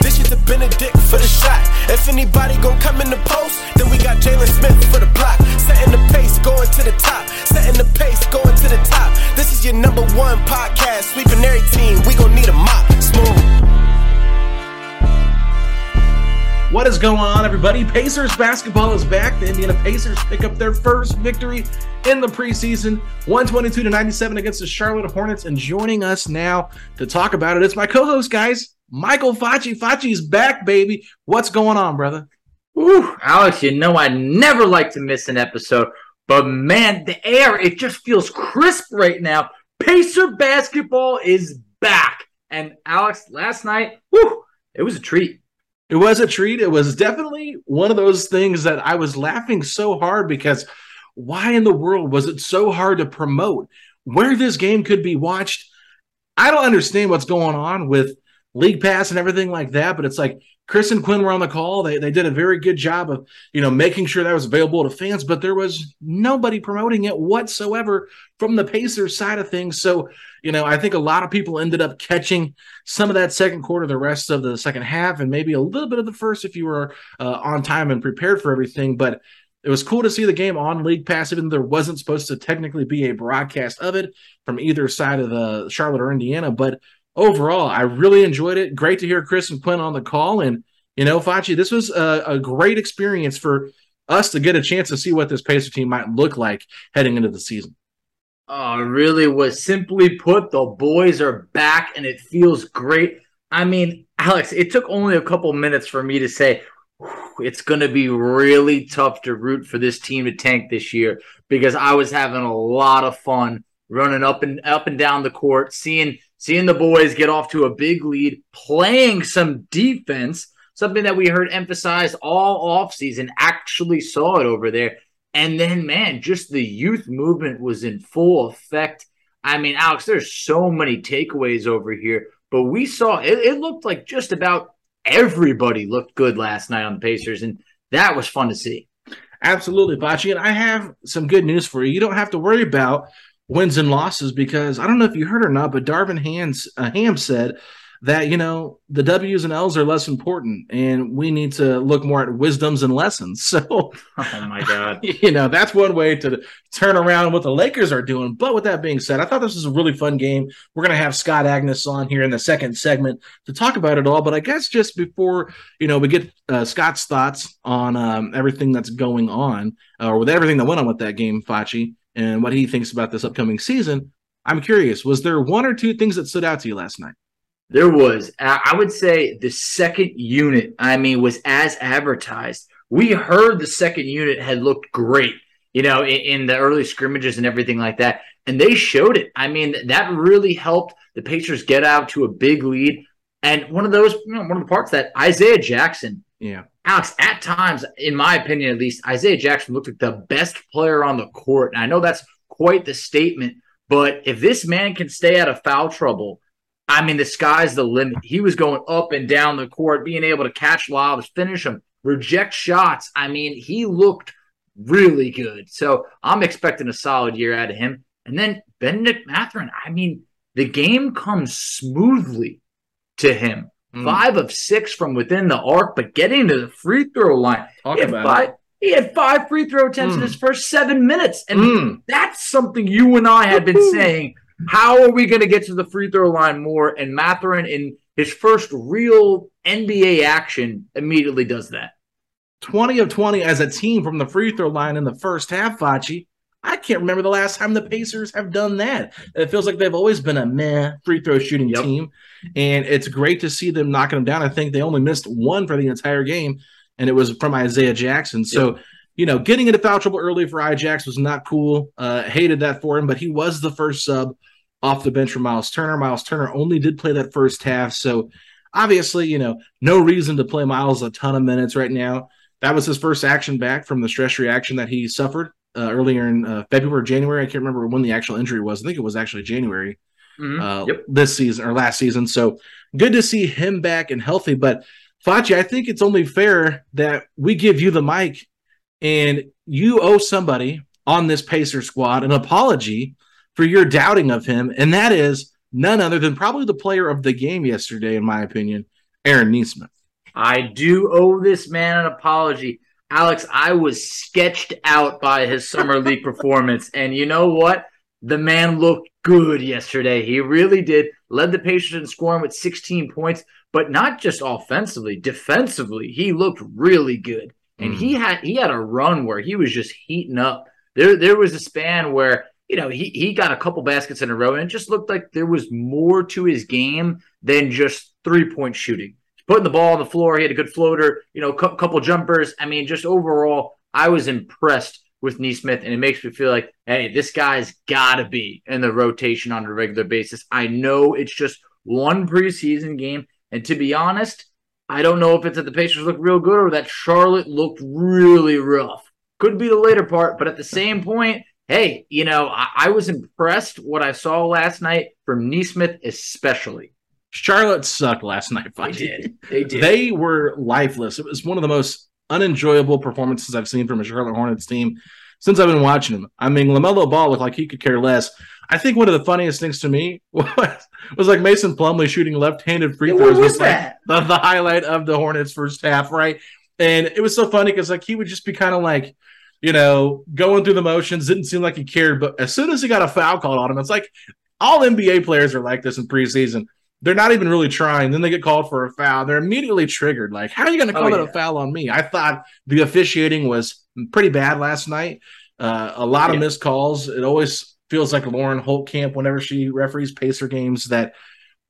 This is the Bennedict for the shot. If anybody gon' come in the post, then we got Jalen Smith for the block. Setting the pace, going to the top. Setting the pace, going to the top. This is your number one podcast. Sweeping every team. We gon' need a mop. Smooth. What is going on, everybody? Pacers basketball is back. The Indiana Pacers pick up their first victory in the preseason, 122 to 97 against the Charlotte Hornets. And joining us now to talk about it, it's my co-host, guys, Michael Facci. Facci's back, baby. What's going on, brother? Ooh, Alex, you know I never like to miss an episode, but man, the air it just feels crisp right now. Pacer basketball is back, and Alex, last night, whew, it was a treat. It was a treat. It was definitely one of those things that I was laughing so hard because why in the world was it so hard to promote where this game could be watched? I don't understand what's going on with League Pass and everything like that, but it's like Chris and Quinn were on the call. They, they did a very good job of, you know, making sure that was available to fans, but there was nobody promoting it whatsoever from the Pacers side of things. So, you know, I think a lot of people ended up catching some of that second quarter, the rest of the second half, and maybe a little bit of the first if you were uh, on time and prepared for everything. But it was cool to see the game on League Pass, even though there wasn't supposed to technically be a broadcast of it from either side of the Charlotte or Indiana. But overall, I really enjoyed it. Great to hear Chris and Quinn on the call. And, you know, Facci, this was a, a great experience for us to get a chance to see what this Pacer team might look like heading into the season. Oh, really was simply put, the boys are back and it feels great. I mean, Alex, it took only a couple minutes for me to say it's going to be really tough to root for this team to tank this year because I was having a lot of fun running up and up and down the court, seeing seeing the boys get off to a big lead, playing some defense, something that we heard emphasized all offseason, actually saw it over there. And then, man, just the youth movement was in full effect. I mean, Alex, there's so many takeaways over here, but we saw it, it looked like just about everybody looked good last night on the Pacers, and that was fun to see. Absolutely, Facci. And I have some good news for you. You don't have to worry about wins and losses because I don't know if you heard or not, but Darvin Hams, uh, Ham said that you know the W's and L's are less important, and we need to look more at wisdoms and lessons. So, oh my god, you know that's one way to turn around what the Lakers are doing. But with that being said, I thought this was a really fun game. We're gonna have Scott Agness on here in the second segment to talk about it all. But I guess just before you know we get uh, Scott's thoughts on um, everything that's going on, uh, or with everything that went on with that game, Facci and what he thinks about this upcoming season. I'm curious, was there one or two things that stood out to you last night? There was. I would say the second unit, I mean, was as advertised. We heard the second unit had looked great, you know, in, in, the early scrimmages and everything like that. And they showed it. I mean, that really helped the Pacers get out to a big lead. And one of those, you know, one of the parts that Isaiah Jackson Yeah. Alex, at times, in my opinion at least, Isaiah Jackson looked like the best player on the court. And I know that's quite the statement, but if this man can stay out of foul trouble, I mean, the sky's the limit. He was going up and down the court, being able to catch lobs, finish them, reject shots. I mean, he looked really good. So I'm expecting a solid year out of him. And then Bennedict Mathurin, I mean, the game comes smoothly to him. Mm. Five of six from within the arc, but getting to the free throw line. Talk about five, it. He had five free throw attempts mm. in his first seven minutes. And Mm. that's something you and I have been saying. How are we going to get to the free throw line more? And Mathurin, in his first real NBA action, immediately does that. 20 of 20 as a team from the free throw line in the first half, Facci. I can't remember the last time the Pacers have done that. It feels like they've always been a meh free throw shooting Yep. team. And it's great to see them knocking them down. I think they only missed one for the entire game, and it was from Isaiah Jackson. So, you know, getting into foul trouble early for Ijax was not cool. Uh, hated that for him, but he was the first sub off the bench for Miles Turner. Miles Turner only did play that first half. So, obviously, you know, no reason to play Miles a ton of minutes right now. That was his first action back from the stress reaction that he suffered uh, earlier in uh, February or January. I can't remember when the actual injury was. I think it was actually January Mhm. uh, Yep. this season or last season. So good to see him back and healthy. But Facci, I think it's only fair that we give you the mic and you owe somebody on this Pacer squad an apology for your doubting of him. And that is none other than probably the player of the game yesterday, in my opinion, Aaron Nesmith. I do owe this man an apology. Alex, I was sketched out by his summer league performance. And you know what? The man looked good yesterday. He really did. Led the Pacers in scoring with 16 points, but not just offensively, defensively. He looked really good. And he hmm. had he had a run where he was just heating up. There there was a span where you know he he got a couple baskets in a row, and it just looked like there was more to his game than just three point shooting putting the ball on the floor. He had a good floater, you know, a couple jumpers. I mean, just overall, I was impressed with Nesmith, and it makes me feel like, hey, this guy's got to be in the rotation on a regular basis. I know it's just one preseason game, and to be honest, I don't know if it's that the Pacers look real good or that Charlotte looked really rough. Could be the later part, but at the same point, hey, you know, I, I was impressed what I saw last night from Nesmith, especially. Charlotte sucked last night. They Facci. did. They did. They were lifeless. It was one of the most unenjoyable performances I've seen from a Charlotte Hornets team since I've been watching them. I mean, LaMelo Ball looked like he could care less. I think one of the funniest things to me was, was like Mason Plumlee shooting left-handed free Yeah, throws. what was like that? the, the highlight of the Hornets first half, right? And it was so funny because like he would just be kind of like, you know, going through the motions, didn't seem like he cared. But as soon as he got a foul called on him, it's like all NBA players are like this in preseason. They're not even really trying. Then they get called for a foul. They're immediately triggered. Like, how are you going to call Oh, that yeah. a foul on me? I thought the officiating was pretty bad last night. Uh, a lot of Yeah. missed calls. It always feels like Lauren Holtkamp whenever she referees Pacer games that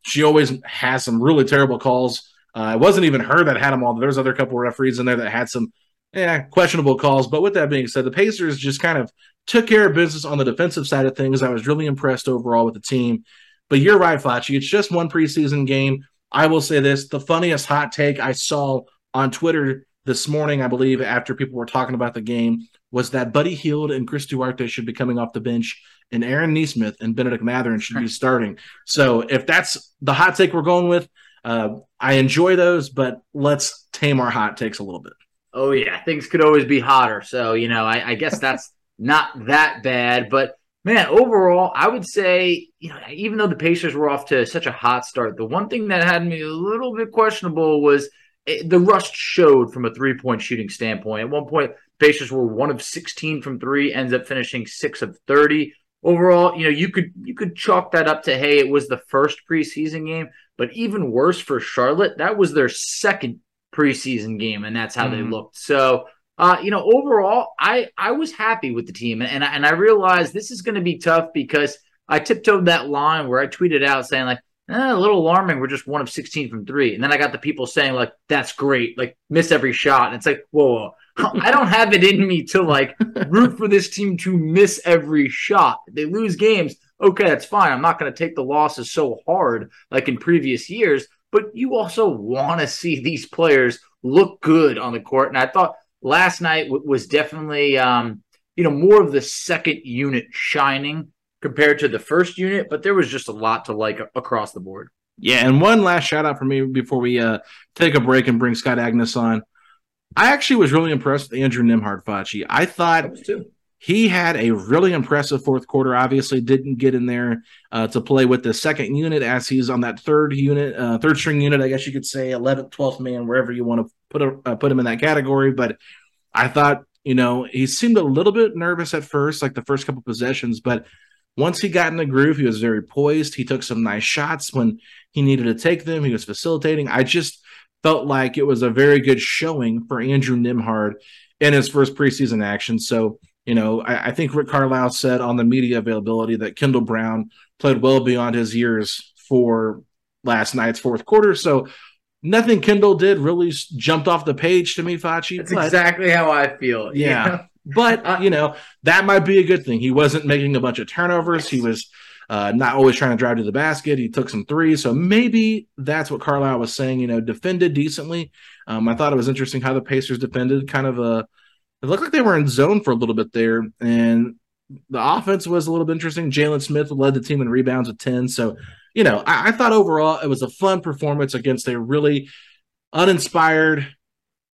she always has some really terrible calls. Uh, it wasn't even her that had them all. There was other couple of referees in there that had some yeah, questionable calls. But with that being said, the Pacers just kind of took care of business on the defensive side of things. I was really impressed overall with the team. But you're right, Facci. It's just one preseason game. I will say this the funniest hot take I saw on Twitter this morning, I believe, after people were talking about the game, was that Buddy Hield and Chris Duarte should be coming off the bench, and Aaron Nesmith and Bennedict Mathurin should be starting. So if that's the hot take we're going with, uh, I enjoy those, but let's tame our hot takes a little bit. Oh yeah, things could always be hotter. So you know, I, I guess that's not that bad. But man, overall, I would say you know, even though the Pacers were off to such a hot start, the one thing that had me a little bit questionable was eh, the rust showed from a three point shooting standpoint. At one point, Pacers were one of sixteen from three, ends up finishing six of thirty. Overall, you know, you could you could chalk that up to hey, it was the first preseason game, but even worse for Charlotte, that was their second preseason game, and that's how they Mhm. looked. So, uh, you know, overall, I I was happy with the team, and and I realized this is going to be tough because I tiptoed that line where I tweeted out saying like. Eh, a little alarming. We're just one of 16 from three. And then I got the people saying, like, that's great. Like, miss every shot. And it's like, whoa, whoa. I don't have it in me to, like, root for this team to miss every shot. They lose games, okay, that's fine. I'm not going to take the losses so hard like in previous years. but you also want to see these players look good on the court. And I thought last night was definitely, um, you know, more of the second unit shining compared to the first unit, but there was just a lot to like across the board. Yeah, and one last shout out for me before we uh, take a break and bring Scott Agness on. I actually was really impressed with Andrew Nembhard Facci. I thought he had a really impressive fourth quarter. Obviously, didn't get in there uh, to play with the second unit as he's on that third unit, uh, third string unit, I guess you could say, 11th, 12th man, wherever you want to put a, uh, put him in that category. But I thought, you know, he seemed a little bit nervous at first, like the first couple possessions, but once he got in the groove, he was very poised. He took some nice shots when he needed to take them. He was facilitating. I just felt like it was a very good showing for Andrew Nembhard in his first preseason action. So, you know, I, I, think Rick Carlisle said on the media availability that Kendall Brown played well beyond his years for last night's fourth quarter. So, nothing Kendall did really jumped off the page to me, Facci. That's but, exactly how I feel. Yeah. But uh, you know that might be a good thing. He wasn't making a bunch of turnovers. He was uh, not always trying to drive to the basket. He took some threes, so maybe that's what Carlisle was saying. You know, defended decently. Um, I thought it was interesting how the Pacers defended. Kind of a, it looked like they were in zone for a little bit there, and the offense was a little bit interesting. Jalen Smith led the team in rebounds with ten. So, you know, I, I thought overall it was a fun performance against a really uninspired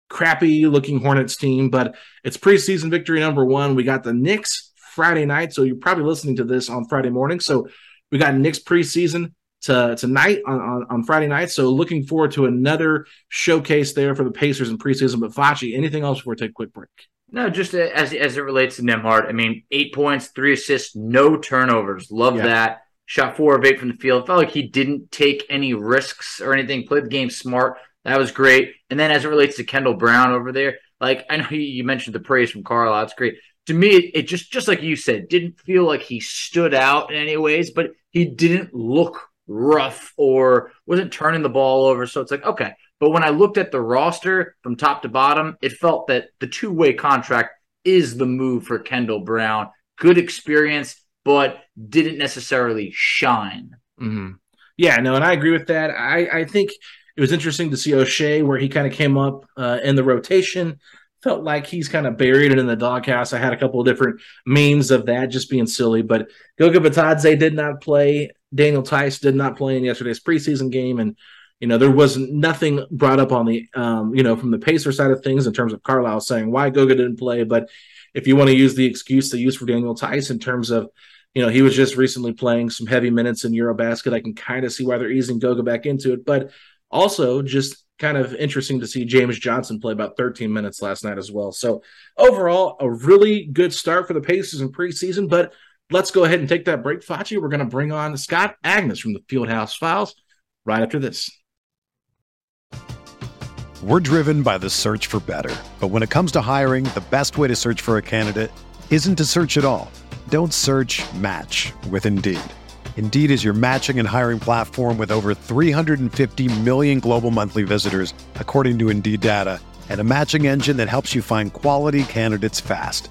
crappy looking Hornets team, but it's preseason victory number one. We got the Knicks Friday night, so you're probably listening to this on Friday morning. So we got Knicks preseason to tonight on, on, on Friday night. So looking forward to another showcase there for the Pacers in preseason. But Facci, anything else before we take a quick break? No, just as as it relates to Nembhard. I mean, eight points, three assists, no turnovers. Love yeah. that. Shot four of eight from the field. Felt like he didn't take any risks or anything. Played the game smart. That was great. And then as it relates to Kendall Brown over there, like I know you mentioned the praise from Carl. It's great. To me, it, just just like you said, didn't feel like he stood out in any ways, but he didn't look rough or wasn't turning the ball over. So it's like, okay. But when I looked at the roster from top to bottom, it felt that the two-way contract is the move for Kendall Brown. Good experience, but didn't necessarily shine. Mm-hmm. Yeah, no, and I agree with that. I, I think it was interesting to see Oshae where he kind of came up uh, in the rotation. Felt like he's kind of buried it in the doghouse. I had a couple of different memes of that just being silly, but Goga Bitadze did not play. Daniel Theis did not play in yesterday's preseason game, and you know there was nothing brought up on the um, you know from the Pacer side of things in terms of Carlisle saying why Goga didn't play. But if you want to use the excuse they use for Daniel Theis in terms of you know he was just recently playing some heavy minutes in Eurobasket, I can kind of see why they're easing Goga back into it, but also, just kind of interesting to see James Johnson play about 13 minutes last night as well. So, overall, a really good start for the Pacers in preseason. But let's go ahead and take that break, Facci. We're going to bring on Scott Agness from the Fieldhouse Files right after this. We're driven by the search for better. But when it comes to hiring, the best way to search for a candidate isn't to search at all. Don't search match with Indeed. Indeed is your matching and hiring platform with over 350 million global monthly visitors, according to Indeed data, and a matching engine that helps you find quality candidates fast.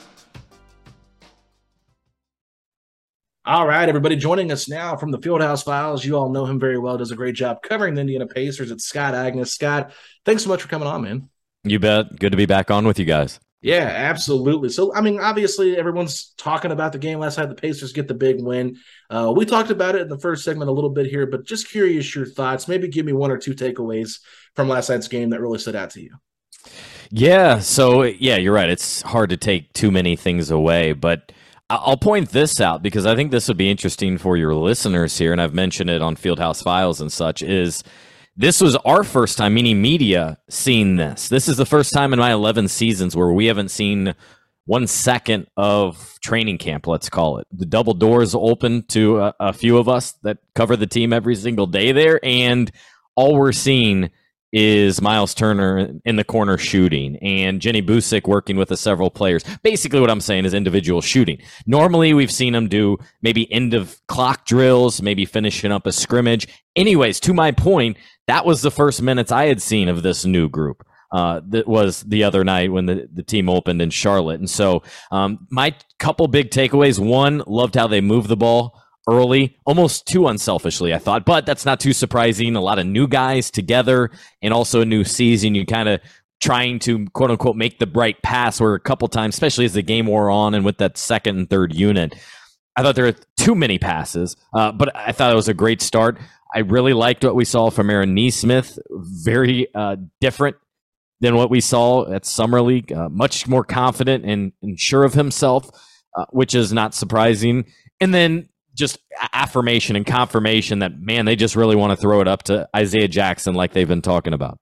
All right, everybody, joining us now from the Fieldhouse Files. You all know him very well. Does a great job covering the Indiana Pacers. It's Scott Agness. Scott, thanks so much for coming on, man. You bet. Good to be back on with you guys. Yeah, absolutely. So, I mean, obviously, everyone's talking about the game last night. The Pacers get the big win. Uh, we talked about it in the first segment a little bit here, but just curious your thoughts. Maybe give me one or two takeaways from last night's game that really stood out to you. Yeah. So, yeah, you're right. It's hard to take too many things away, but I'll point this out because I think this would be interesting for your listeners here, and I've mentioned it on Fieldhouse Files and such. Is this was our first time, meaning media, seeing this. This is the first time in my 11 seasons where we haven't seen one second of training camp, let's call it. The double doors open to a, a few of us that cover the team every single day there, and all we're seeing is Miles Turner in the corner shooting and Jenny Boucek working with the several players. Basically, what I'm saying is individual shooting. Normally, we've seen them do maybe end of clock drills, maybe finishing up a scrimmage. Anyways, to my point, that was the first minutes I had seen of this new group. Uh, that was the other night when the, the team opened in Charlotte. And so, um, my couple big takeaways one, loved how they moved the ball early, almost too unselfishly, I thought. But that's not too surprising. A lot of new guys together and also a new season. You kind of trying to quote unquote make the bright pass where a couple times, especially as the game wore on and with that second and third unit, I thought there were too many passes. Uh, but I thought it was a great start. I really liked what we saw from Aaron Nesmith. Very uh, different than what we saw at Summer League. Uh, much more confident and, and sure of himself, uh, which is not surprising. And then just affirmation and confirmation that man, they just really want to throw it up to Isaiah Jackson like they've been talking about.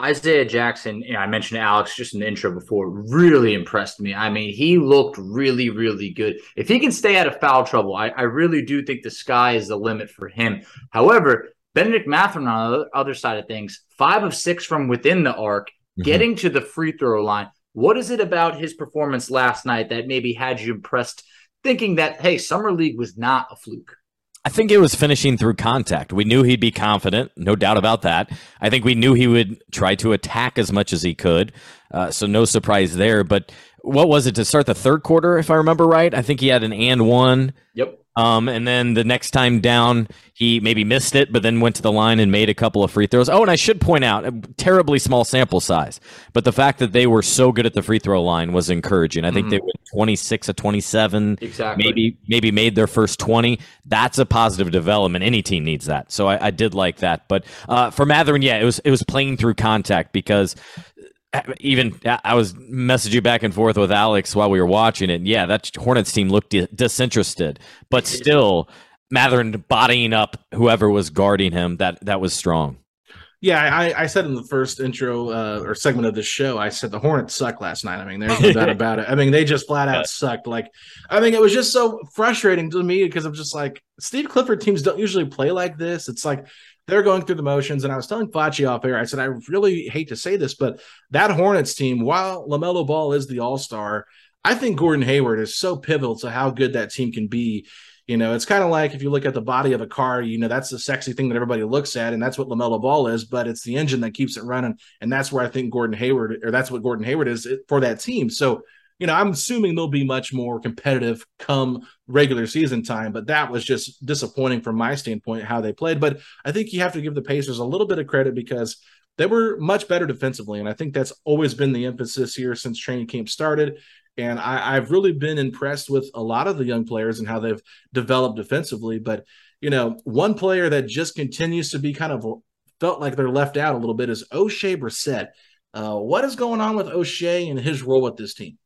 Isaiah Jackson, you know, I mentioned Alex just in the intro before, really impressed me. I mean, he looked really, really good. If he can stay out of foul trouble, I, I really do think the sky is the limit for him. However, Bennedict Mathurin on the other side of things, five of six from within the arc, mm-hmm. getting to the free throw line. What is it about his performance last night that maybe had you impressed thinking that, hey, Summer League was not a fluke. I think it was finishing through contact. We knew he'd be confident, no doubt about that. I think we knew he would try to attack as much as he could. Uh, so no surprise there. But what was it to start the third quarter, if I remember right? I think he had an and one. Yep. Um, and then the next time down, he maybe missed it, but then went to the line and made a couple of free throws. Oh, and I should point out, a terribly small sample size, but the fact that they were so good at the free throw line was encouraging. I think mm-hmm. they went 26 of 27. Exactly. Maybe maybe made their first 20. That's a positive development. Any team needs that. So I, I did like that. But uh, for Mathurin, yeah, it was it was playing through contact because even I was messaging back and forth with Alex while we were watching it. Yeah, that Hornets team looked disinterested, but still, Mathurin bodying up whoever was guarding him. That that was strong. Yeah, I, I said in the first intro uh, or segment of the show, I said the Hornets sucked last night. I mean, there's no doubt about it. I mean, they just flat out sucked. Like, I mean, it was just so frustrating to me because I'm just like, Steve Clifford teams don't usually play like this. It's like they're going through the motions. And I was telling Facci off air, I said, I really hate to say this, but that Hornets team, while LaMelo Ball is the all star, I think Gordon Hayward is so pivotal to how good that team can be. You know, it's kind of like if you look at the body of a car, you know, that's the sexy thing that everybody looks at, and that's what LaMelo Ball is, but it's the engine that keeps it running. And that's where I think Gordon Hayward, or that's what Gordon Hayward is for that team. So, you know, I'm assuming they'll be much more competitive come regular season time, but that was just disappointing from my standpoint how they played. But I think you have to give the Pacers a little bit of credit because they were much better defensively. And I think that's always been the emphasis here since training camp started. And I, have really been impressed with a lot of the young players and how they've developed defensively. But, you know, one player that just continues to be kind of felt like they're left out a little bit is Oshae Brissett. Uh, what is going on with Oshae and his role with this team?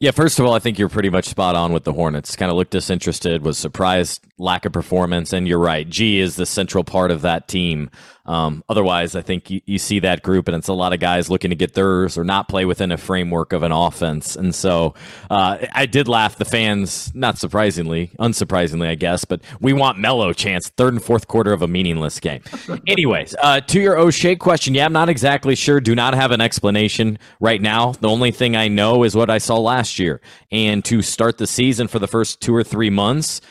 Yeah, first of all, I think you're pretty much spot on with the Hornets. Kind of looked disinterested, was surprised lack of performance, and you're right. G is the central part of that team. Um, otherwise, I think you, you, see that group, and it's a lot of guys looking to get theirs or not play within a framework of an offense. And so uh, I did laugh. The fans, not surprisingly, unsurprisingly, I guess, but we want Melo chance third and fourth quarter of a meaningless game. Anyways, uh, to your Oshae question, yeah, I'm not exactly sure. Do not have an explanation right now. The only thing I know is what I saw last year, and to start the season for the first two or three months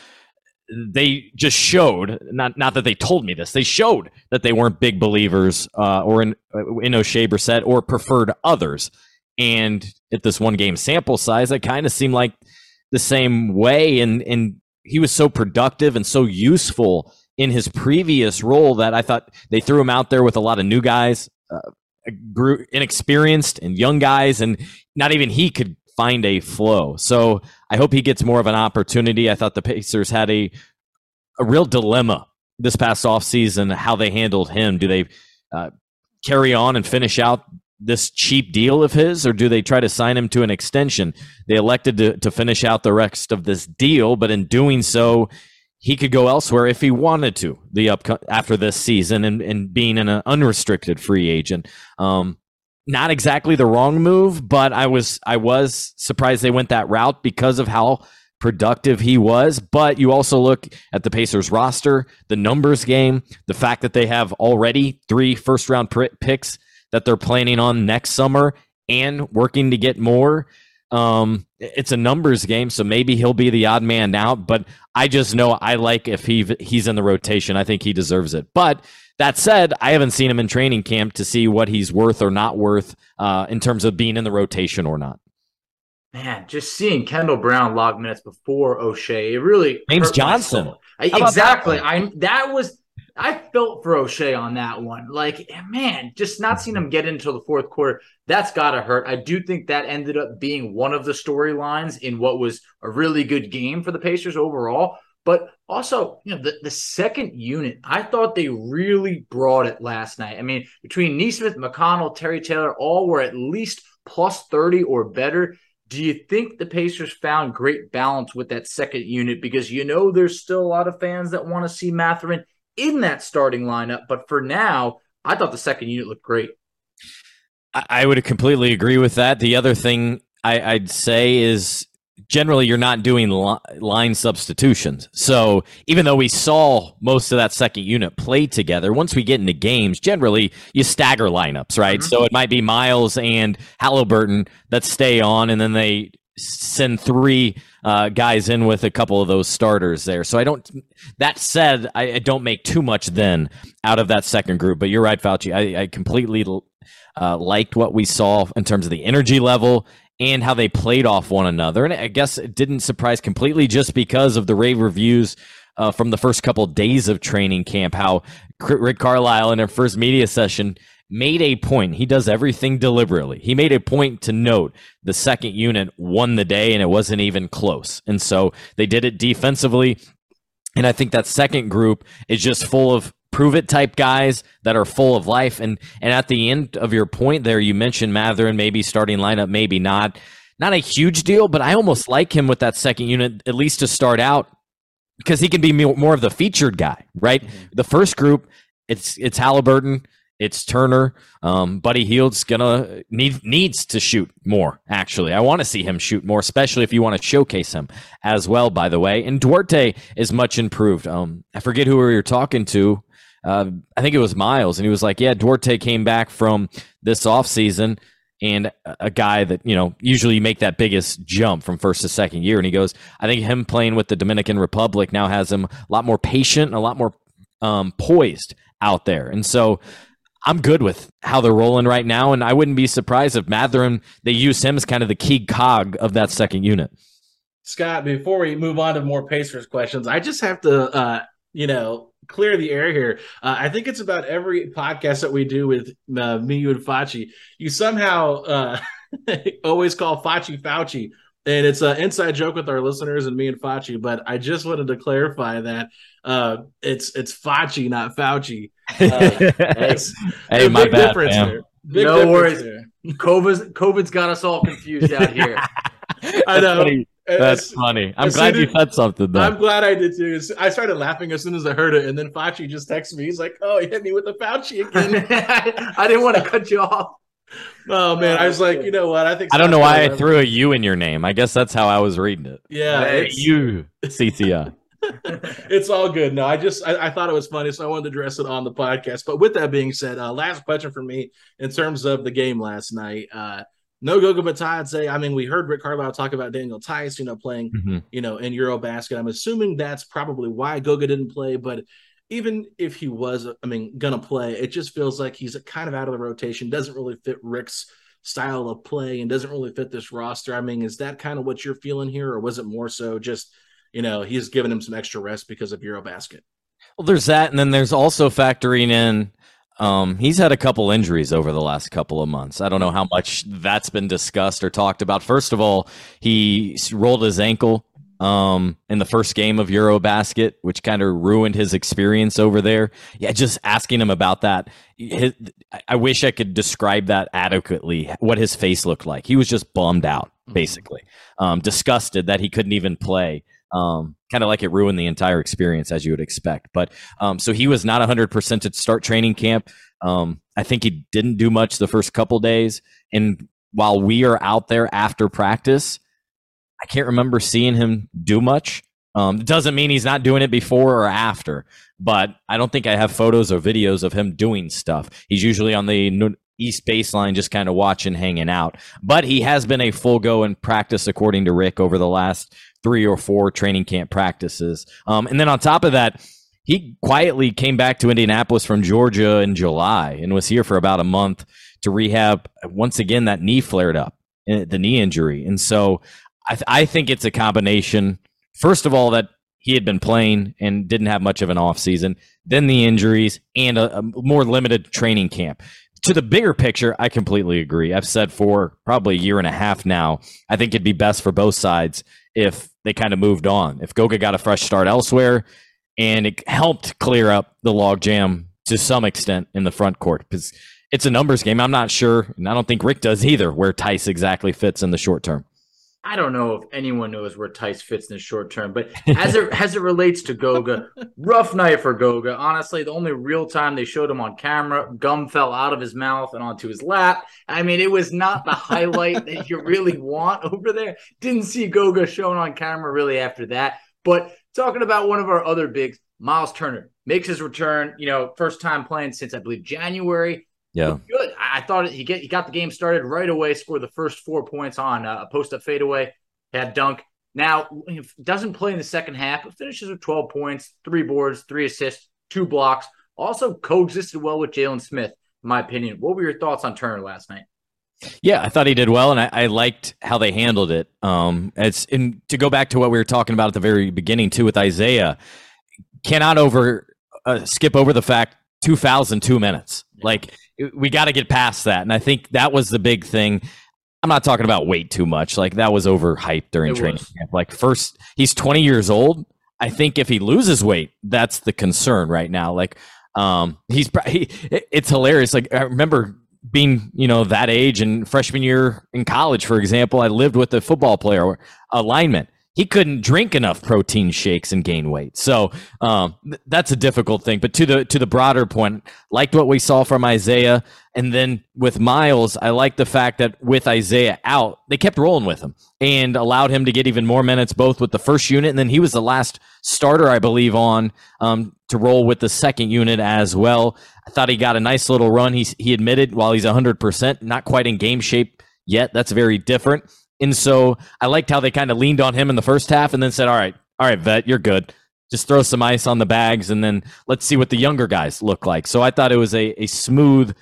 they just showed not not that they told me this they showed that they weren't big believers uh, or in in Oshae Brissett or preferred others. And at this one game sample size it kind of seemed like the same way. And and he was so productive and so useful in his previous role that I thought they threw him out there with a lot of new guys uh, inexperienced and young guys. And not even he could find a flow. So I hope he gets more of an opportunity. I thought the Pacers had a a real dilemma this past offseason how they handled him. Do they uh, carry on and finish out this cheap deal of his, or do they try to sign him to an extension? They elected to, to finish out the rest of this deal, but in doing so, he could go elsewhere if he wanted to the up after this season and, and being an unrestricted free agent. Um, not exactly the wrong move, but I was I was surprised they went that route because of how productive he was. But you also look at the Pacers roster, the numbers game, the fact that they have already three first round picks that they're planning on next summer and working to get more. Um, it's a numbers game, so maybe he'll be the odd man out. But I just know I like if he he's in the rotation. I think he deserves it. But that said, I haven't seen him in training camp to see what he's worth or not worth uh, in terms of being in the rotation or not. Man, just seeing Kendall Brown log minutes before Oshae, it really James Johnson. Exactly. That I that was I felt for Oshae on that one. Like, man, just not seeing him get into the fourth quarter, that's got to hurt. I do think that ended up being one of the storylines in what was a really good game for the Pacers overall. But also, you know, the, the second unit, I thought they really brought it last night. I mean, between Nesmith, McConnell, Terry Taylor, all were at least plus 30 or better. Do you think the Pacers found great balance with that second unit? Because you know there's still a lot of fans that want to see Mathurin in that starting lineup. But for now, I thought the second unit looked great. I would completely agree with that. The other thing I, would say is generally you're not doing line substitutions. So even though we saw most of that second unit play together, once we get into games, generally you stagger lineups, right? Mm-hmm. So it might be Miles and Halliburton that stay on, and then they send three uh, guys in with a couple of those starters there. So I don't. That said, I, I, don't make too much then out of that second group. But you're right, Fauci. I, I completely uh, liked what we saw in terms of the energy level and how they played off one another. And I guess it didn't surprise completely just because of the rave reviews. Uh, from the first couple of days of training camp, how Rick Carlisle in their first media session made a point. He does everything deliberately. He made a point to note the second unit won the day and it wasn't even close. And so they did it defensively. And I think that second group is just full of prove it type guys that are full of life. And and at the end of your point there, you mentioned Mathurin maybe starting lineup, maybe not. Not a huge deal, but I almost like him with that second unit, at least to start out, because he can be more of the featured guy, right? Mm-hmm. The first group, it's it's Halliburton, it's Turner. Um, Buddy Hield's gonna need needs to shoot more. Actually, I want to see him shoot more, especially if you want to showcase him as well. By the way, and Duarte is much improved. Um, I forget who we were talking to. Uh, I think it was Miles, and he was like, "Yeah, Duarte came back from this offseason and a guy that you know usually you make that biggest jump from first to second year." And he goes, "I think him playing with the Dominican Republic now has him a lot more patient and a lot more um, poised out there." And so I'm good with how they're rolling right now, and I wouldn't be surprised if Mathurin they use him as kind of the key cog of that second unit. Scott, before we move on to more Pacers questions, I just have to, uh, you know, clear the air here. Uh, I think it's about every podcast that we do with uh, me, you, and Facci. You somehow uh, always call Facci Fauci, and it's an inside joke with our listeners and me and Facci. But I just wanted to clarify that uh, it's it's Facci, not Fauci. Uh, hey, my bad, man. no worries. There. COVID's, COVID's got us all confused out here. I know. Funny. That's as, funny. I'm glad you said something. Though. I'm glad I did too. I started laughing as soon as I heard it, and then Fauci just texted me. He's like, "Oh, he hit me with the Fauci again." I didn't want to cut you off. Oh man, I was like, you know what? I think I don't know why I threw a U in your name. I guess that's how I was reading it. Yeah, you CTI. it's all good. No, I just I, I, thought it was funny, so I wanted to address it on the podcast. But with that being said, uh, last question for me in terms of the game last night. Uh, no Goga Bitadze. I mean, we heard Rick Carlisle talk about Daniel Theis, you know, playing, mm-hmm. you know, in Eurobasket. I'm assuming that's probably why Goga didn't play. But even if he was, I mean, gonna play, it just feels like he's kind of out of the rotation. Doesn't really fit Rick's style of play and doesn't really fit this roster. I mean, is that kind of what you're feeling here, or was it more so just you know, he's given him some extra rest because of Eurobasket. Well, there's that, and then there's also factoring in. Um, he's had a couple injuries over the last couple of months. I don't know how much that's been discussed or talked about. First of all, he rolled his ankle um, in the first game of Eurobasket, which kind of ruined his experience over there. Yeah, just asking him about that. His, I wish I could describe that adequately. What his face looked like. He was just bummed out, mm-hmm. basically, um, disgusted that he couldn't even play. Um, kind of like it ruined the entire experience, as you would expect. But um, so he was not 100% to start training camp. Um, I think he didn't do much the first couple days. And while we are out there after practice, I can't remember seeing him do much. Um, it doesn't mean he's not doing it before or after, but I don't think I have photos or videos of him doing stuff. He's usually on the east baseline, just kind of watching, hanging out. But he has been a full go in practice, according to Rick, over the last three or four training camp practices. Um, and then on top of that, he quietly came back to Indianapolis from Georgia in July and was here for about a month to rehab. Once again, that knee flared up, eh, the knee injury. And so I, th- I think it's a combination. First of all, that he had been playing and didn't have much of an offseason, then the injuries and a, a more limited training camp to the bigger picture, I completely agree. I've said for probably a year and a half now, I think it'd be best for both sides if they kind of moved on. If Goga got a fresh start elsewhere, and it helped clear up the logjam to some extent in the front court because it's a numbers game. I'm not sure, and I don't think Rick does either, where Theis exactly fits in the short term. I don't know if anyone knows where Theis fits in the short term, but as it as it relates to Goga, rough night for Goga. Honestly, the only real time they showed him on camera, gum fell out of his mouth and onto his lap. I mean, it was not the highlight that you really want over there. Didn't see Goga shown on camera really after that. But talking about one of our other bigs, Miles Turner makes his return. You know, first time playing since I believe January. Yeah, good. I thought he get he got the game started right away. Scored the first four points on a post up fadeaway. Had dunk. Now doesn't play in the second half, but finishes with 12 points, three boards, three assists, two blocks. Also coexisted well with Jalen Smith, in my opinion. What were your thoughts on Turner last night? Yeah, I thought he did well, and I, I liked how they handled it. Um, it's and to go back to what we were talking about at the very beginning too with Isaiah, cannot over uh, skip over the fact two fouls in two minutes. Like we got to get past that. And I think that was the big thing. I'm not talking about weight too much. Like that was overhyped during it training was. camp. Like first, he's 20 years old. I think if he loses weight, that's the concern right now. Like, um, he's he, it's hilarious. Like I remember being you know that age and freshman year in college, for example, I lived with a football player, a lineman he couldn't drink enough protein shakes and gain weight. So um, th- that's a difficult thing. But to the to the broader point, liked what we saw from Isaiah, and then with Miles, I like the fact that with Isaiah out, they kept rolling with him and allowed him to get even more minutes, both with the first unit, and then he was the last starter, I believe, on um, to roll with the second unit as well. I thought he got a nice little run. He he admitted while he's hundred percent, not quite in game shape yet. That's very different. And so I liked how they kind of leaned on him in the first half and then said, all right, all right, vet, you're good. Just throw some ice on the bags and then let's see what the younger guys look like. So I thought it was a, a smooth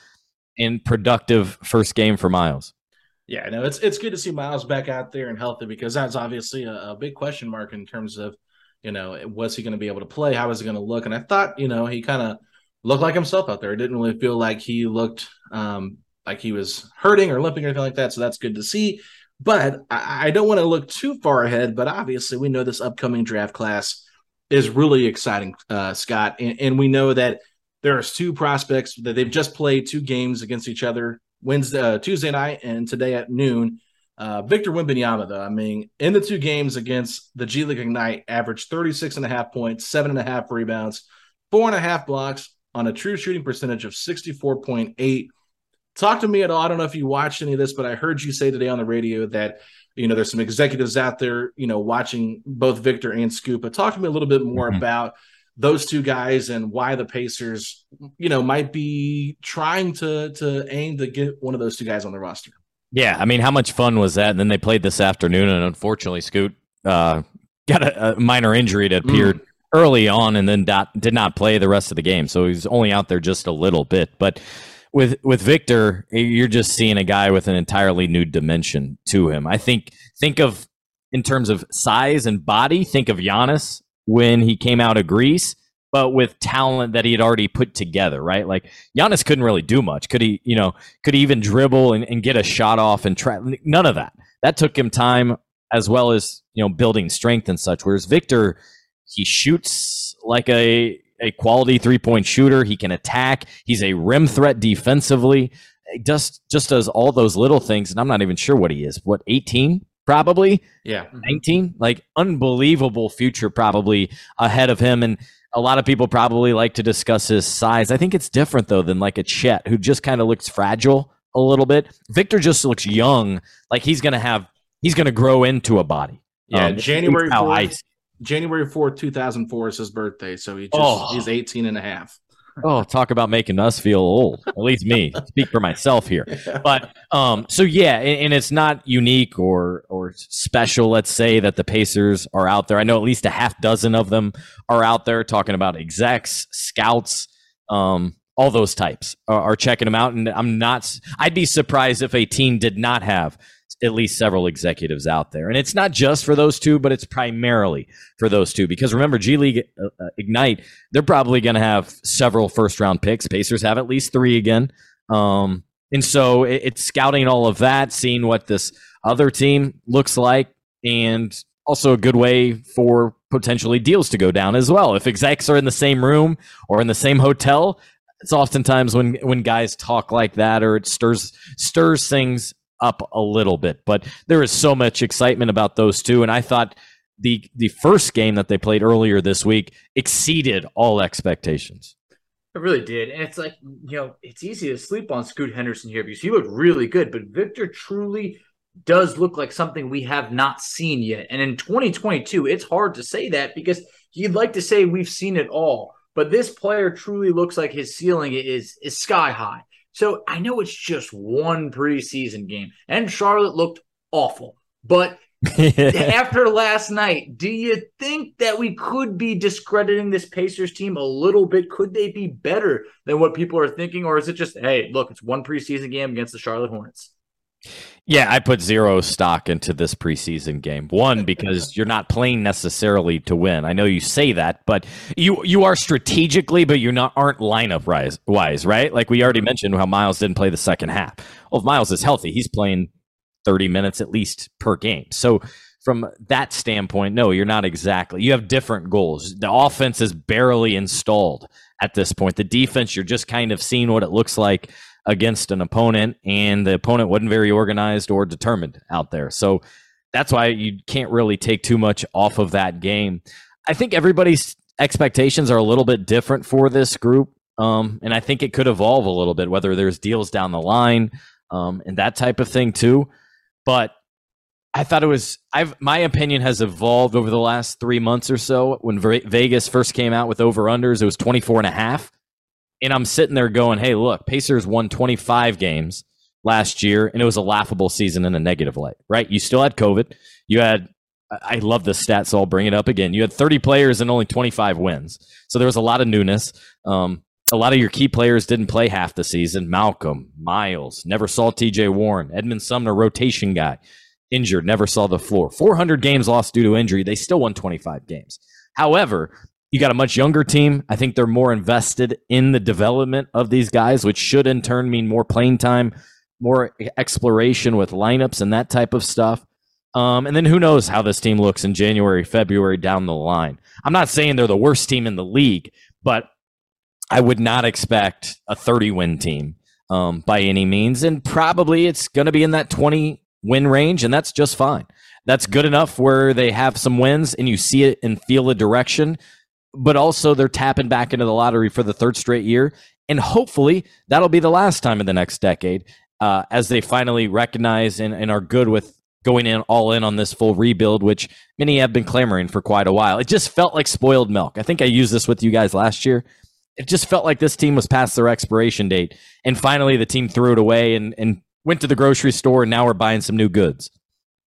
and productive first game for Miles. Yeah, no, it's it's good to see Miles back out there and healthy because that's obviously a, a big question mark in terms of, you know, was he going to be able to play? How was he going to look? And I thought, you know, he kind of looked like himself out there. It didn't really feel like he looked um, like he was hurting or limping or anything like that. So that's good to see. But I, don't want to look too far ahead. But obviously, we know this upcoming draft class is really exciting, uh, Scott, and, and we know that there's two prospects that they've just played two games against each other Wednesday, uh, Tuesday night, and today at noon. Uh, Victor Wembanyama, though, I mean, in the two games against the G League Ignite, averaged 36 and a half points, seven and a half rebounds, four and a half blocks on a true shooting percentage of 64.8 Talk to me at all. I don't know if you watched any of this, but I heard you say today on the radio that you know there's some executives out there, you know, watching both Victor and Scoot. But talk to me a little bit more mm-hmm. about those two guys and why the Pacers, you know, might be trying to to aim to get one of those two guys on the roster. Yeah, I mean, how much fun was that? And then they played this afternoon, and unfortunately, Scoot uh, got a, a, minor injury that appeared mm. early on, and then dot, did not play the rest of the game. So he was only out there just a little bit, but with with Victor, you're just seeing a guy with an entirely new dimension to him. I think think of in terms of size and body, think of Giannis when he came out of Greece, but with talent that he had already put together, right? Like Giannis couldn't really do much. Could he, you know, could he even dribble and, and get a shot off and try? None of that. That took him time as well as you know building strength and such. Whereas Victor, he shoots like a a quality three point shooter. He can attack. He's a rim threat defensively. He just just does all those little things, and I'm not even sure what he is. What 18? Probably Yeah. 19 like unbelievable future probably ahead of him and a lot of people probably like to discuss his size i think it's different though than like a chet who just kind of looks fragile a little bit victor just looks young like he's gonna have he's gonna grow into a body Yeah, Um, January 4th. January 4th, 2004 is his birthday. So he just, Oh. he's 18 and a half. oh talk about making us feel old at least me speak for myself here but um so yeah and, and it's not unique or or special let's say that the pacers are out there i know at least a half dozen of them are out there talking about execs scouts um all those types are, are checking them out and i'm not i'd be surprised if a team did not have at least several executives out there. And it's not just for those two but it's primarily for those two. Because remember g league uh, uh, ignite they're probably going to have several first round picks. Pacers have at least three again. Um and so it, it's scouting all of that, seeing what this other team looks like, and also a good way for potentially deals to go down as well. If execs are in the same room or in the same hotel, it's oftentimes when when guys talk like that or it stirs stirs things up a little bit. But there is so much excitement about those two, and I thought the the first game that they played earlier this week exceeded all expectations. It really did. And it's like, you know, it's easy to sleep on Scoot Henderson here because he looked really good, but Victor truly does look like something we have not seen yet. And in 2022, it's hard to say that because you'd like to say we've seen it all, but this player truly looks like his ceiling is is sky high. So I know it's just one preseason game, and Charlotte looked awful, but after last night, do you think that we could be discrediting this Pacers team a little bit? Could they be better than what people are thinking? Or is it just, hey, look, it's one preseason game against the Charlotte Hornets? Yeah, I put zero stock into this preseason game. One, because you're not playing necessarily to win. I know you say that, but you you are strategically, but you not aren't lineup wise, wise, right? Like we already mentioned how Miles didn't play the second half. Well, if Miles is healthy, he's playing 30 minutes at least per game. So from that standpoint, no, you're not exactly. You have different goals. The offense is barely installed at this point. The defense, you're just kind of seeing what it looks like against an opponent, and the opponent wasn't very organized or determined out there. So that's why you can't really take too much off of that game. I think everybody's expectations are a little bit different for this group. Um, and I think it could evolve a little bit, whether there's deals down the line um, and that type of thing too. But I thought it was I've my opinion has evolved over the last 3 months or so when Ve- Vegas first came out with over unders it was 24 and a half and I'm sitting there going hey look Pacers won 25 games last year and it was a laughable season in a negative light right you still had covid you had I love the stats so I'll bring it up again you had 30 players and only 25 wins so there was a lot of newness um a lot of your key players didn't play half the season. Malcolm, Miles, never saw TJ Warren, Edmund Sumner, rotation guy, injured, never saw the floor. 400 games lost due to injury. They still won 25 games. However, you got a much younger team. I think they're more invested in the development of these guys, which should in turn mean more playing time, more exploration with lineups and that type of stuff. Um, and then who knows how this team looks in January, February down the line. I'm not saying they're the worst team in the league, but I would not expect a 30 win team um, by any means. And probably it's going to be in that 20 win range, and that's just fine. That's good enough where they have some wins and you see it and feel a direction, but also they're tapping back into the lottery for the third straight year. And hopefully that'll be the last time in the next decade uh, as they finally recognize and, and are good with going in all in on this full rebuild, which many have been clamoring for quite a while. It just felt like spoiled milk. I think I used this with you guys last year it just felt like this team was past their expiration date. And finally, the team threw it away and, and went to the grocery store, and now we're buying some new goods.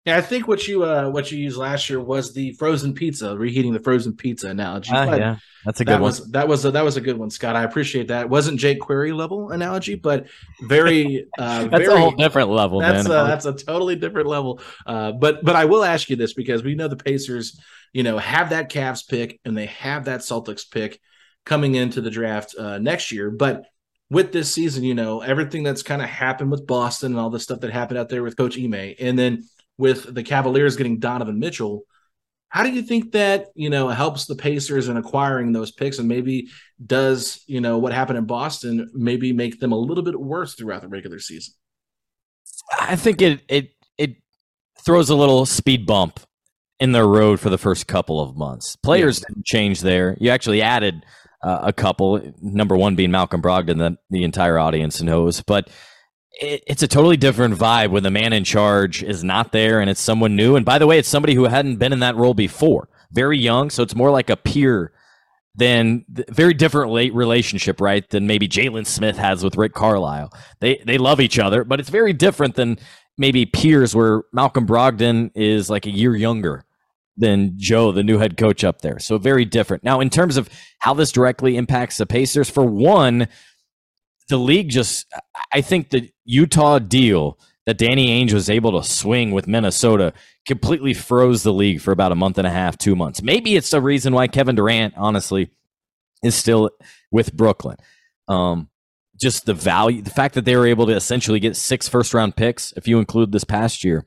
Yeah, I think what you uh what you used last year was the frozen pizza, reheating the frozen pizza analogy. Uh, yeah, that's a that good one. was that was a, that was a good one, Scott. I appreciate that. It wasn't Jake Query level analogy, but very uh That's very, a whole different level, that's man. a, that's a totally different level. Uh, but but I will ask you this because we know the Pacers, you know, have that Cavs pick and they have that Celtics pick coming into the draft uh, next year. But with this season, you know, everything that's kind of happened with Boston and all the stuff that happened out there with Coach Ime, and then with the Cavaliers getting Donovan Mitchell. How do you think that you know helps the Pacers in acquiring those picks, and maybe does you know what happened in Boston maybe make them a little bit worse throughout the regular season? I think it it it throws a little speed bump in their road for the first couple of months. Players yeah. didn't change there. You actually added uh, a couple. Number one being Malcolm Brogdon that the entire audience knows, but it, it's a totally different vibe when the man in charge is not there and it's someone new. And by the way, it's somebody who hadn't been in that role before, very young. So it's more like a peer than very different late relationship, right? Than maybe Jalen Smith has with Rick Carlisle. They they love each other, but it's very different than maybe peers where Malcolm Brogdon is like a year younger than Joe, the new head coach up there. So very different. Now, in terms of how this directly impacts the Pacers, for one, the league just I think the Utah deal that Danny Ainge was able to swing with Minnesota completely froze the league for about a month and a half, two months. Maybe it's the reason why Kevin Durant, honestly, is still with Brooklyn. Um, just the value, the fact that they were able to essentially get six first round picks, if you include this past year,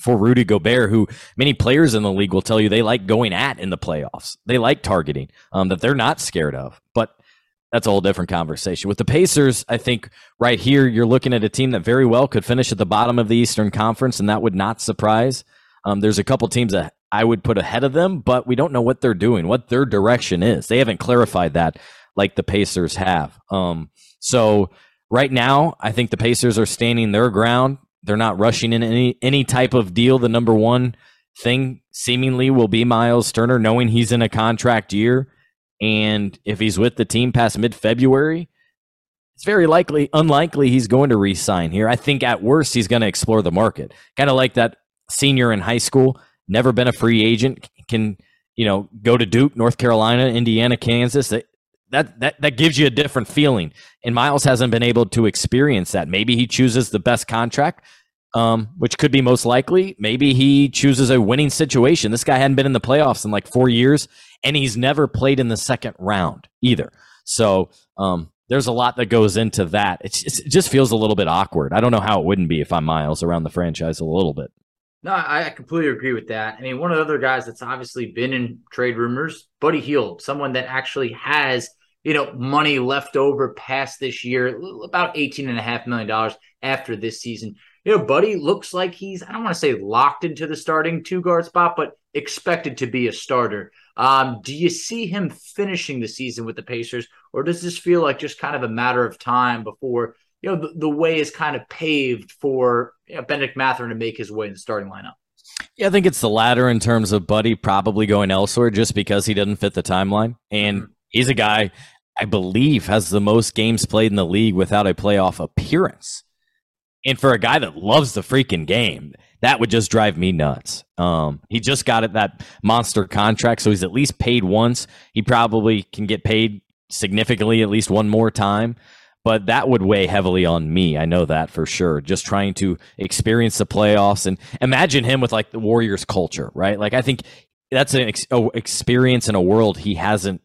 for Rudy Gobert, who many players in the league will tell you they like going at in the playoffs. They like targeting um, that they're not scared of. But that's a whole different conversation. With the Pacers, I think right here you're looking at a team that very well could finish at the bottom of the Eastern Conference, and that would not surprise. Um, there's a couple teams that I would put ahead of them, but we don't know what they're doing, what their direction is. They haven't clarified that like the Pacers have. Um, so right now, I think the Pacers are standing their ground. They're not rushing in any any type of deal. The number one thing seemingly will be Miles Turner, knowing he's in a contract year. And if he's with the team past mid February, it's very likely, unlikely he's going to re sign here. I think at worst, he's going to explore the market. Kind of like that senior in high school, never been a free agent, can, you know, go to Duke, North Carolina, Indiana, Kansas. That, that, that, that gives you a different feeling. And Miles hasn't been able to experience that. Maybe he chooses the best contract um, which could be most likely. Maybe he chooses a winning situation. This guy hadn't been in the playoffs in like four years, and he's never played in the second round either. So um, there's a lot that goes into that. It's, it just feels a little bit awkward. I don't know how it wouldn't be if I'm Miles around the franchise a little bit. No, I completely agree with that. I mean, one of the other guys that's obviously been in trade rumors, Buddy Hield, someone that actually has you know money left over past this year, about eighteen and a half million dollars after this season you know, Buddy looks like he's, I don't want to say locked into the starting two guard spot, but expected to be a starter. Um, do you see him finishing the season with the Pacers, or does this feel like just kind of a matter of time before, you know, the, the way is kind of paved for you know, Bennedict Mathurin to make his way in the starting lineup? Yeah, I think it's the latter in terms of Buddy probably going elsewhere just because he doesn't fit the timeline. And mm-hmm. he's a guy I believe has the most games played in the league without a playoff appearance. And for a guy that loves the freaking game, that would just drive me nuts. Um, he just got that monster contract, so he's at least paid once. He probably can get paid significantly at least one more time, but that would weigh heavily on me. I know that for sure. Just trying to experience the playoffs and imagine him with like the Warriors culture, right? Like I think that's an ex- experience in a world he hasn't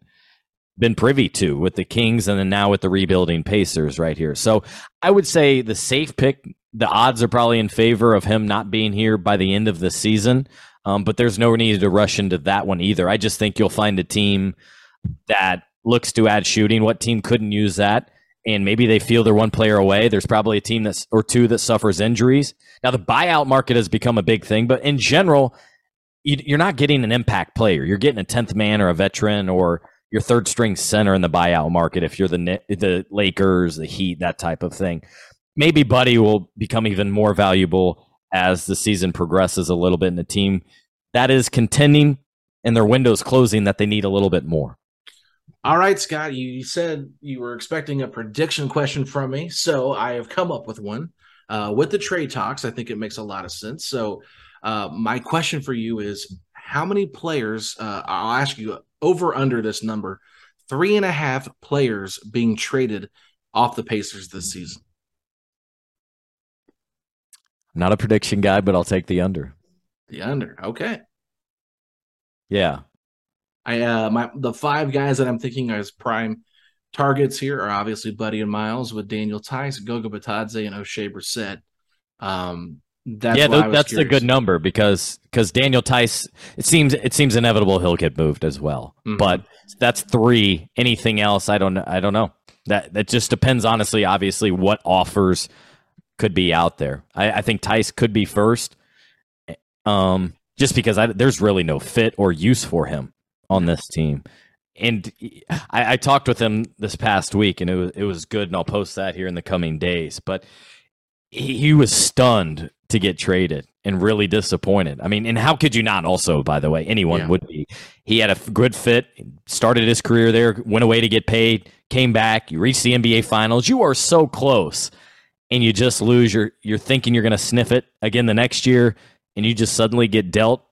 been privy to with the Kings and then now with the rebuilding Pacers right here. So I would say the safe pick, the odds are probably in favor of him not being here by the end of the season. Um, but there's no need to rush into that one either. I just think you'll find a team that looks to add shooting. What team couldn't use that? And maybe they feel they're one player away. There's probably a team that's or two that suffers injuries. Now the buyout market has become a big thing, but in general, you're not getting an impact player. You're getting a tenth man or a veteran or your third string center in the buyout market if you're the the Lakers, the Heat, that type of thing. Maybe Buddy will become even more valuable as the season progresses a little bit in the team that is contending and their windows closing that they need a little bit more. All right, Scott, you said you were expecting a prediction question from me, so I have come up with one. Uh, with the trade talks, I think it makes a lot of sense. So, uh, my question for you is how many players, uh, I'll ask you over under this number three and a half players being traded off the Pacers this season. Not a prediction guy, but I'll take the under. The under. Okay. Yeah. I uh my the five guys that I'm thinking as prime targets here are obviously Buddy and Miles with Daniel Theis, Goga Bitadze, and Oshae Brissett. Um, That's yeah, th- that's a good number because because Daniel Theis. It seems it seems inevitable he'll get moved as well. Mhm. But that's three. Anything else? I don't. I don't know. That that just depends. Honestly, obviously, what offers could be out there. I, I think Theis could be first. Um, just because I, there's really no fit or use for him on this team. And I, I talked with him this past week, and it was it was good. And I'll post that here in the coming days. But he, he was stunned to get traded and really disappointed. I mean, and how could you not? Also, by the way, anyone Yeah. would be. He had a f- good fit, started his career there, went away to get paid, came back. You reached the NBA Finals. You are so close, and you just lose. You're you're thinking you're going to sniff it again the next year, and you just suddenly get dealt.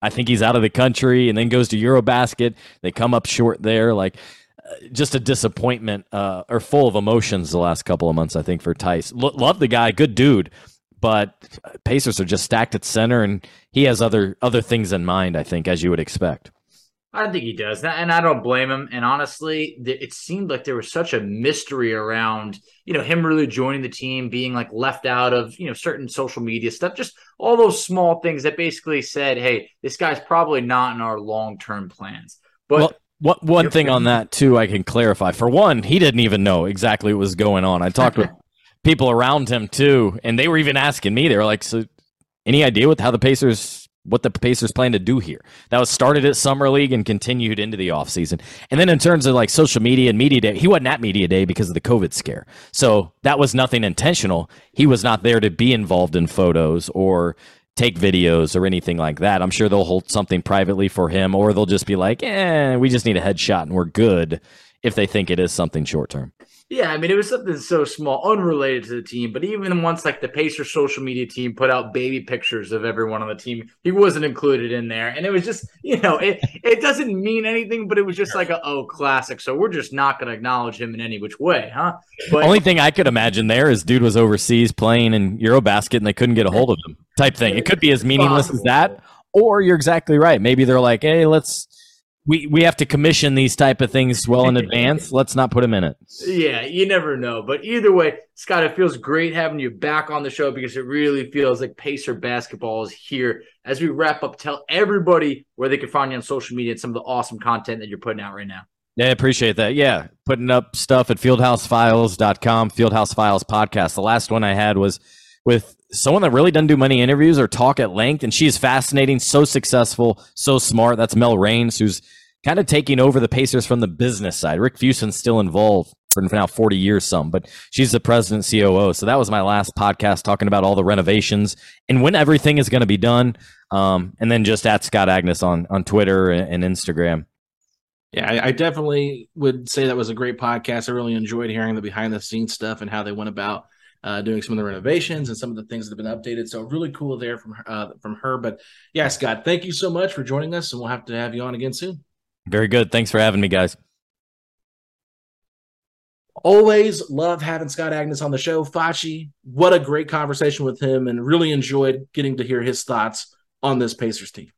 I think he's out of the country, and then goes to EuroBasket. They come up short there, like uh, just a disappointment uh, or full of emotions the last couple of months. I think for Theis, Lo- love the guy, good dude, but Pacers are just stacked at center, and he has other other things in mind. I think, as you would expect. I don't think he does that, and I don't blame him. And honestly, th- it seemed like there was such a mystery around, you know, him really joining the team, being like left out of, you know, certain social media stuff, just all those small things that basically said, "Hey, this guy's probably not in our long term plans." But well, what one thing on that too, I can clarify. For one, he didn't even know exactly what was going on. I talked with people around him too, and they were even asking me. They were like, "So, any idea with how the Pacers?" What the Pacers plan to do here? That was started at summer league and continued into the offseason. And then in terms of like social media and media day, he wasn't at media day because of the COVID scare. So that was nothing intentional. He was not there to be involved in photos or take videos or anything like that. I'm sure they'll hold something privately for him, or they'll just be like, "Eh, we just need a headshot and we're good." If they think it is something short term. Yeah, I mean, it was something so small, unrelated to the team. But even once, like the Pacers social media team put out baby pictures of everyone on the team, he wasn't included in there, and it was just, you know, it it doesn't mean anything, but it was just like a oh classic. So we're just not going to acknowledge him in any which way, huh? But Only thing I could imagine there is dude was overseas playing in Eurobasket and they couldn't get a hold of him. Type thing. It could be as meaningless as that, or you're exactly right. Maybe they're like, "Hey, let's." We, we have to commission these type of things well in advance. Let's not put him in it. Yeah, you never know. But either way, Scott, it feels great having you back on the show because it really feels like Pacer basketball is here. As we wrap up, tell everybody where they can find you on social media and some of the awesome content that you're putting out right now. Yeah, I appreciate that. Yeah, putting up stuff at fieldhousefiles.com, Fieldhouse Files podcast. The last one I had was with someone that really doesn't do many interviews or talk at length, and she is fascinating, so successful, so smart. That's Mel Raines, who's kind of taking over the Pacers from the business side. Rick Fuson's still involved for now 40 years some, but she's the president COO. So that was my last podcast talking about all the renovations and when everything is going to be done. Um, and then just at Scott Agness on, on Twitter and, and Instagram. Yeah, I, I definitely would say that was a great podcast. I really enjoyed hearing the behind the scenes stuff and how they went about uh, doing some of the renovations and some of the things that have been updated. So really cool there from uh, from her. But yeah, Scott, thank you so much for joining us, and we'll have to have you on again soon. Very good. Thanks for having me, guys. Always love having Scott Agness on the show. Facci, what a great conversation with him, and really enjoyed getting to hear his thoughts on this Pacers team.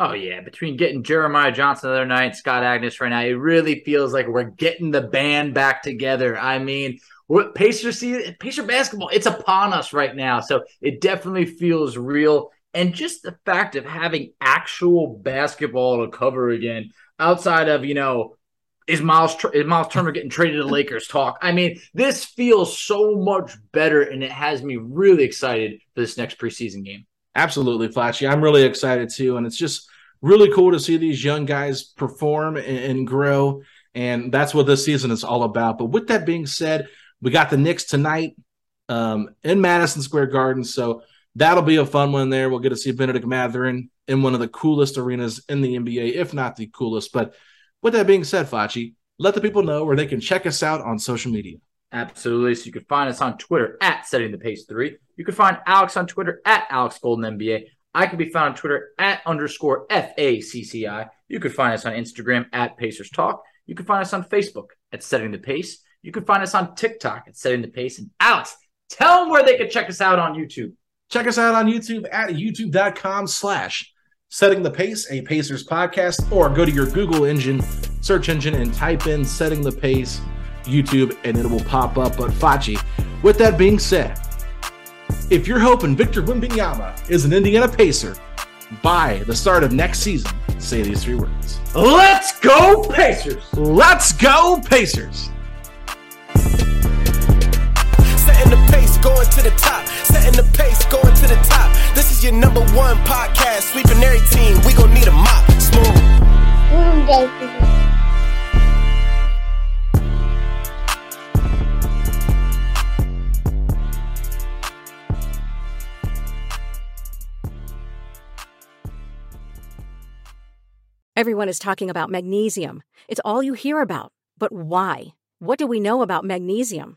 Oh yeah, between getting Jeremiah Johnson the other night, Scott Agness right now, it really feels like we're getting the band back together. I mean, what Pacer see Pacer basketball, it's upon us right now. So it definitely feels real. And just the fact of having actual basketball to cover again, outside of, you know, is Miles is Miles Turner getting traded to Lakers talk? I mean, this feels so much better, and it has me really excited for this next preseason game. Absolutely, Flashy. I'm really excited too, and it's just really cool to see these young guys perform and, and grow. And that's what this season is all about. But with that being said, we got the Knicks tonight um, in Madison Square Garden, so that'll be a fun one. There, we'll get to see Bennedict Mathurin in one of the coolest arenas in the NBA, if not the coolest. But with that being said, Facci, let the people know where they can check us out on social media. Absolutely. So you can find us on Twitter at Setting the Pace Three. You can find Alex on Twitter at Alex Golden NBA. I can be found on Twitter at underscore FACCI. You can find us on Instagram at Pacers Talk. You can find us on Facebook at Setting the Pace. You can find us on TikTok at Setting the Pace. And Alex, tell them where they can check us out on YouTube. Check us out on YouTube at youtube.com slash setting the pace, a Pacers podcast, or go to your Google engine, search engine, and type in setting the pace YouTube, and it will pop up. But Facci, with that being said, If you're hoping Victor Wembanyama is an Indiana Pacer by the start of next season, say these three words. Let's go, Pacers! Let's go, Pacers! Going to the top. Setting the pace, going to the top. This is your number one podcast. Sweeping every team. We gon' need a mop. Smooth. Everyone is talking about magnesium. It's all you hear about. But why? What do we know about magnesium?